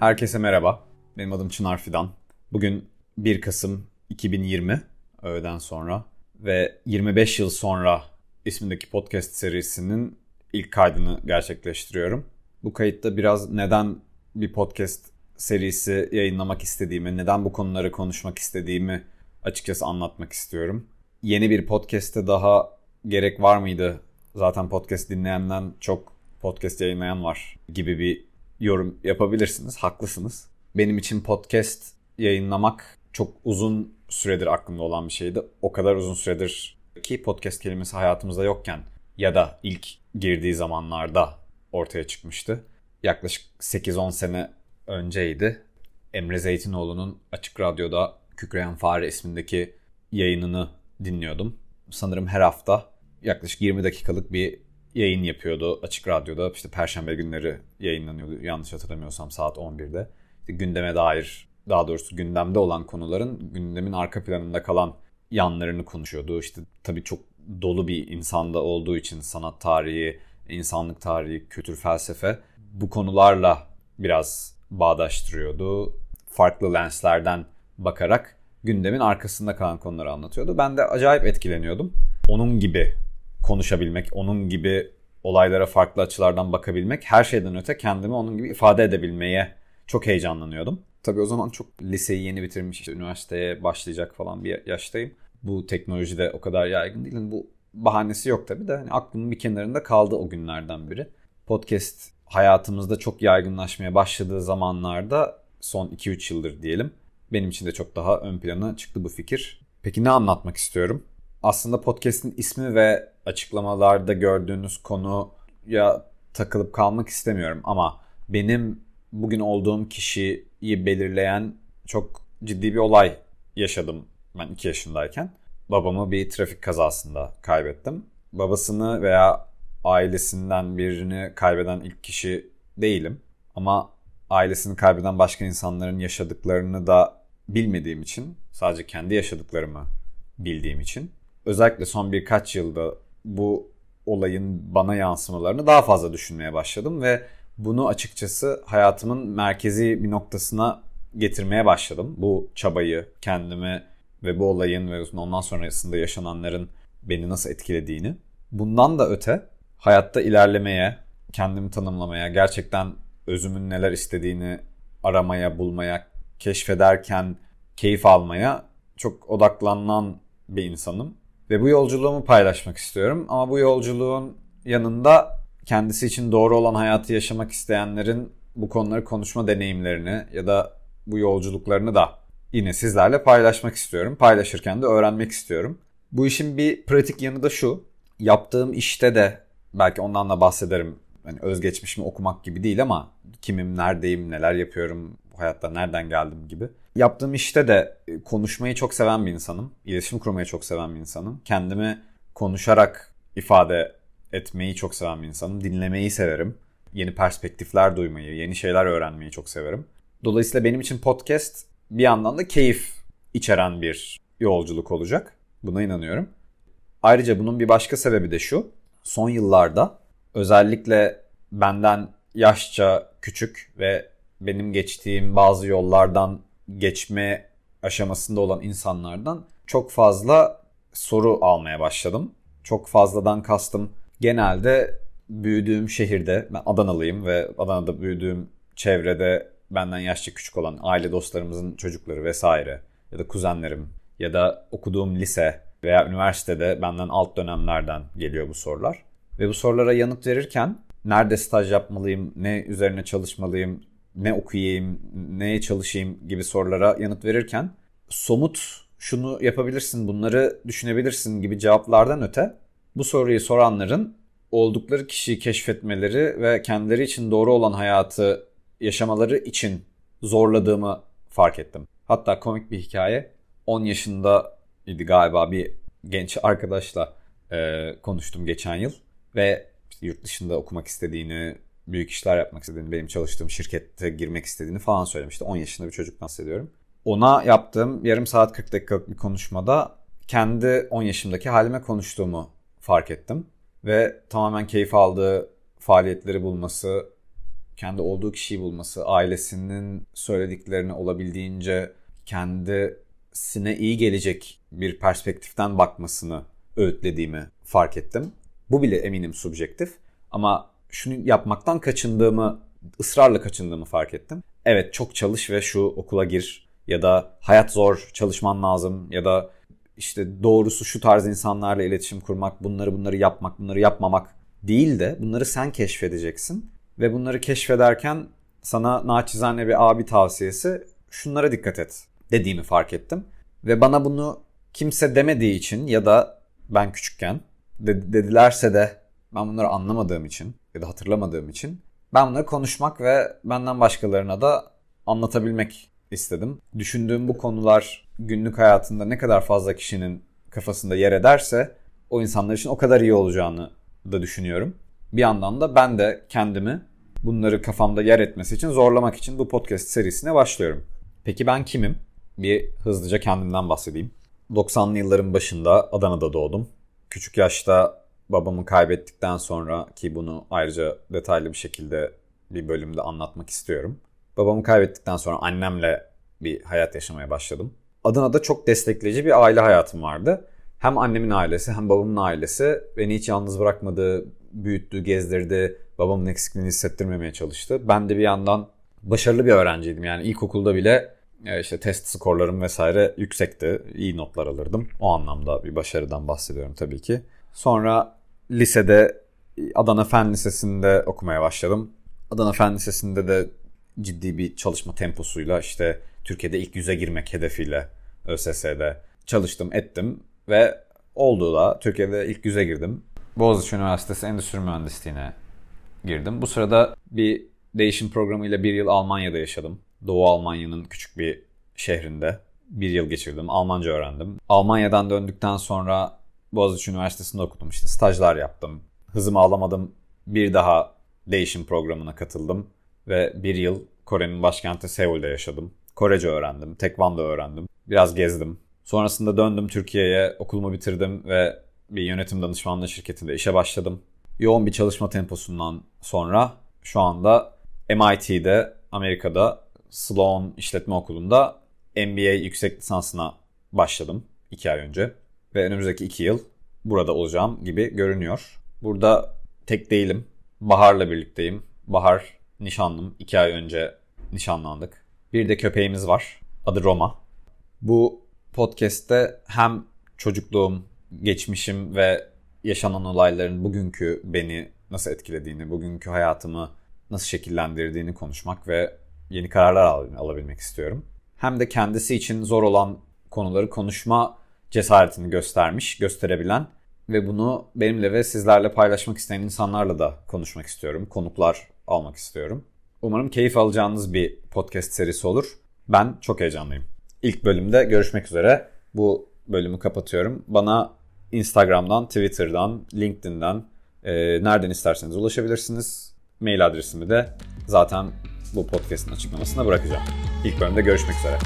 Herkese merhaba. Benim adım Çınar Fidan. Bugün 1 Kasım 2020 öğleden sonra ve 25 yıl sonra ismindeki podcast serisinin ilk kaydını gerçekleştiriyorum. Bu kayıtta biraz neden bir podcast serisi yayınlamak istediğimi, neden bu konuları konuşmak istediğimi açıkçası anlatmak istiyorum. Yeni bir podcast'te daha gerek var mıydı? Zaten podcast dinleyenden çok podcast yayınlayan var gibi bir yorum yapabilirsiniz. Haklısınız. Benim için podcast yayınlamak çok uzun süredir aklımda olan bir şeydi. O kadar uzun süredir ki podcast kelimesi hayatımızda yokken ya da ilk girdiği zamanlarda ortaya çıkmıştı. Yaklaşık 8-10 sene önceydi. Emre Zeytinoğlu'nun Açık Radyo'da Kükreyen Fare ismindeki yayınını dinliyordum. Sanırım her hafta yaklaşık 20 dakikalık bir yayın yapıyordu Açık Radyo'da. İşte Perşembe günleri yayınlanıyordu yanlış hatırlamıyorsam saat 11'de. İşte gündeme dair daha doğrusu gündemde olan konuların gündemin arka planında kalan yanlarını konuşuyordu. İşte tabii çok dolu bir insanda olduğu için sanat tarihi, insanlık tarihi, kültür felsefe bu konularla biraz bağdaştırıyordu. Farklı lenslerden bakarak gündemin arkasında kalan konuları anlatıyordu. Ben de acayip etkileniyordum. Onun gibi konuşabilmek, onun gibi olaylara farklı açılardan bakabilmek, her şeyden öte kendimi onun gibi ifade edebilmeye çok heyecanlanıyordum. Tabii o zaman çok liseyi yeni bitirmiş, işte üniversiteye başlayacak falan bir yaştayım. Bu teknoloji de o kadar yaygın değil. Yani bu bahanesi yok tabii de hani aklımın bir kenarında kaldı o günlerden biri. Podcast hayatımızda çok yaygınlaşmaya başladığı zamanlarda son 2-3 yıldır diyelim. Benim için de çok daha ön plana çıktı bu fikir. Peki ne anlatmak istiyorum? Aslında podcast'in ismi ve açıklamalarda gördüğünüz konuya takılıp kalmak istemiyorum ama benim bugün olduğum kişiyi belirleyen çok ciddi bir olay yaşadım ben 2 yaşındayken. Babamı bir trafik kazasında kaybettim. Babasını veya ailesinden birini kaybeden ilk kişi değilim. Ama ailesini kaybeden başka insanların yaşadıklarını da bilmediğim için, sadece kendi yaşadıklarımı bildiğim için özellikle son birkaç yılda bu olayın bana yansımalarını daha fazla düşünmeye başladım ve bunu açıkçası hayatımın merkezi bir noktasına getirmeye başladım. Bu çabayı kendime ve bu olayın ve ondan sonrasında yaşananların beni nasıl etkilediğini. Bundan da öte hayatta ilerlemeye, kendimi tanımlamaya, gerçekten özümün neler istediğini aramaya, bulmaya, keşfederken keyif almaya çok odaklanan bir insanım. Ve bu yolculuğumu paylaşmak istiyorum. Ama bu yolculuğun yanında kendisi için doğru olan hayatı yaşamak isteyenlerin bu konuları konuşma deneyimlerini ya da bu yolculuklarını da yine sizlerle paylaşmak istiyorum. Paylaşırken de öğrenmek istiyorum. Bu işin bir pratik yanı da şu. Yaptığım işte de belki ondan da bahsederim. Hani özgeçmişimi okumak gibi değil ama kimim, neredeyim, neler yapıyorum, hayatta nereden geldim gibi. Yaptığım işte de e, konuşmayı çok seven bir insanım. İletişim kurmayı çok seven bir insanım. Kendimi konuşarak ifade etmeyi çok seven bir insanım. Dinlemeyi severim. Yeni perspektifler duymayı, yeni şeyler öğrenmeyi çok severim. Dolayısıyla benim için podcast bir yandan da keyif içeren bir yolculuk olacak. Buna inanıyorum. Ayrıca bunun bir başka sebebi de şu. Son yıllarda özellikle benden yaşça küçük ve benim geçtiğim bazı yollardan geçme aşamasında olan insanlardan çok fazla soru almaya başladım. Çok fazladan kastım genelde büyüdüğüm şehirde, ben Adanalıyım ve Adana'da büyüdüğüm çevrede benden yaşça küçük olan aile dostlarımızın çocukları vesaire ya da kuzenlerim ya da okuduğum lise veya üniversitede benden alt dönemlerden geliyor bu sorular. Ve bu sorulara yanıt verirken nerede staj yapmalıyım, ne üzerine çalışmalıyım, ne okuyayım, neye çalışayım gibi sorulara yanıt verirken somut şunu yapabilirsin, bunları düşünebilirsin gibi cevaplardan öte bu soruyu soranların oldukları kişiyi keşfetmeleri ve kendileri için doğru olan hayatı yaşamaları için zorladığımı fark ettim. Hatta komik bir hikaye. 10 yaşında idi galiba bir genç arkadaşla e, konuştum geçen yıl ve işte yurt dışında okumak istediğini, büyük işler yapmak istediğini, benim çalıştığım şirkette girmek istediğini falan söylemişti. 10 yaşında bir çocuk bahsediyorum. Ona yaptığım yarım saat 40 dakikalık bir konuşmada kendi 10 yaşımdaki halime konuştuğumu fark ettim. Ve tamamen keyif aldığı faaliyetleri bulması, kendi olduğu kişiyi bulması, ailesinin söylediklerini olabildiğince kendisine iyi gelecek bir perspektiften bakmasını öğütlediğimi fark ettim. Bu bile eminim subjektif ama şunu yapmaktan kaçındığımı, ısrarla kaçındığımı fark ettim. Evet çok çalış ve şu okula gir ya da hayat zor, çalışman lazım ya da işte doğrusu şu tarz insanlarla iletişim kurmak, bunları bunları yapmak, bunları yapmamak değil de bunları sen keşfedeceksin. Ve bunları keşfederken sana naçizane bir abi tavsiyesi şunlara dikkat et dediğimi fark ettim. Ve bana bunu kimse demediği için ya da ben küçükken de- dedilerse de ben bunları anlamadığım için ya da hatırlamadığım için ben bunları konuşmak ve benden başkalarına da anlatabilmek istedim. Düşündüğüm bu konular günlük hayatında ne kadar fazla kişinin kafasında yer ederse o insanlar için o kadar iyi olacağını da düşünüyorum. Bir yandan da ben de kendimi bunları kafamda yer etmesi için zorlamak için bu podcast serisine başlıyorum. Peki ben kimim? Bir hızlıca kendimden bahsedeyim. 90'lı yılların başında Adana'da doğdum. Küçük yaşta babamı kaybettikten sonra ki bunu ayrıca detaylı bir şekilde bir bölümde anlatmak istiyorum. Babamı kaybettikten sonra annemle bir hayat yaşamaya başladım. Adana'da çok destekleyici bir aile hayatım vardı. Hem annemin ailesi hem babamın ailesi beni hiç yalnız bırakmadı, büyüttü, gezdirdi. Babamın eksikliğini hissettirmemeye çalıştı. Ben de bir yandan başarılı bir öğrenciydim. Yani ilkokulda bile e, işte test skorlarım vesaire yüksekti. İyi notlar alırdım. O anlamda bir başarıdan bahsediyorum tabii ki. Sonra lisede Adana Fen Lisesi'nde okumaya başladım. Adana Fen Lisesi'nde de ciddi bir çalışma temposuyla işte Türkiye'de ilk yüze girmek hedefiyle ÖSS'de çalıştım, ettim ve oldu da Türkiye'de ilk yüze girdim. Boğaziçi Üniversitesi Endüstri Mühendisliğine girdim. Bu sırada bir değişim programıyla bir yıl Almanya'da yaşadım. Doğu Almanya'nın küçük bir şehrinde bir yıl geçirdim. Almanca öğrendim. Almanya'dan döndükten sonra Boğaziçi Üniversitesi'nde okudum. İşte stajlar yaptım. Hızımı alamadım. Bir daha değişim programına katıldım. Ve bir yıl Kore'nin başkenti Seul'de yaşadım. Korece öğrendim. Tekvando öğrendim. Biraz gezdim. Sonrasında döndüm Türkiye'ye. Okulumu bitirdim ve bir yönetim danışmanlığı şirketinde işe başladım. Yoğun bir çalışma temposundan sonra şu anda MIT'de Amerika'da Sloan İşletme Okulu'nda MBA yüksek lisansına başladım 2 ay önce. Ve önümüzdeki 2 yıl burada olacağım gibi görünüyor. Burada tek değilim. Bahar'la birlikteyim. Bahar nişanlım. 2 ay önce nişanlandık. Bir de köpeğimiz var. Adı Roma. Bu podcast'te hem çocukluğum, geçmişim ve yaşanan olayların bugünkü beni nasıl etkilediğini, bugünkü hayatımı nasıl şekillendirdiğini konuşmak ve yeni kararlar alabilmek istiyorum. Hem de kendisi için zor olan konuları konuşma cesaretini göstermiş, gösterebilen ve bunu benimle ve sizlerle paylaşmak isteyen insanlarla da konuşmak istiyorum. Konuklar almak istiyorum. Umarım keyif alacağınız bir podcast serisi olur. Ben çok heyecanlıyım. İlk bölümde görüşmek üzere. Bu bölümü kapatıyorum. Bana Instagram'dan, Twitter'dan, LinkedIn'den e, nereden isterseniz ulaşabilirsiniz. Mail adresimi de zaten bu podcast'ın açıklamasına bırakacağım. İlk bölümde görüşmek üzere.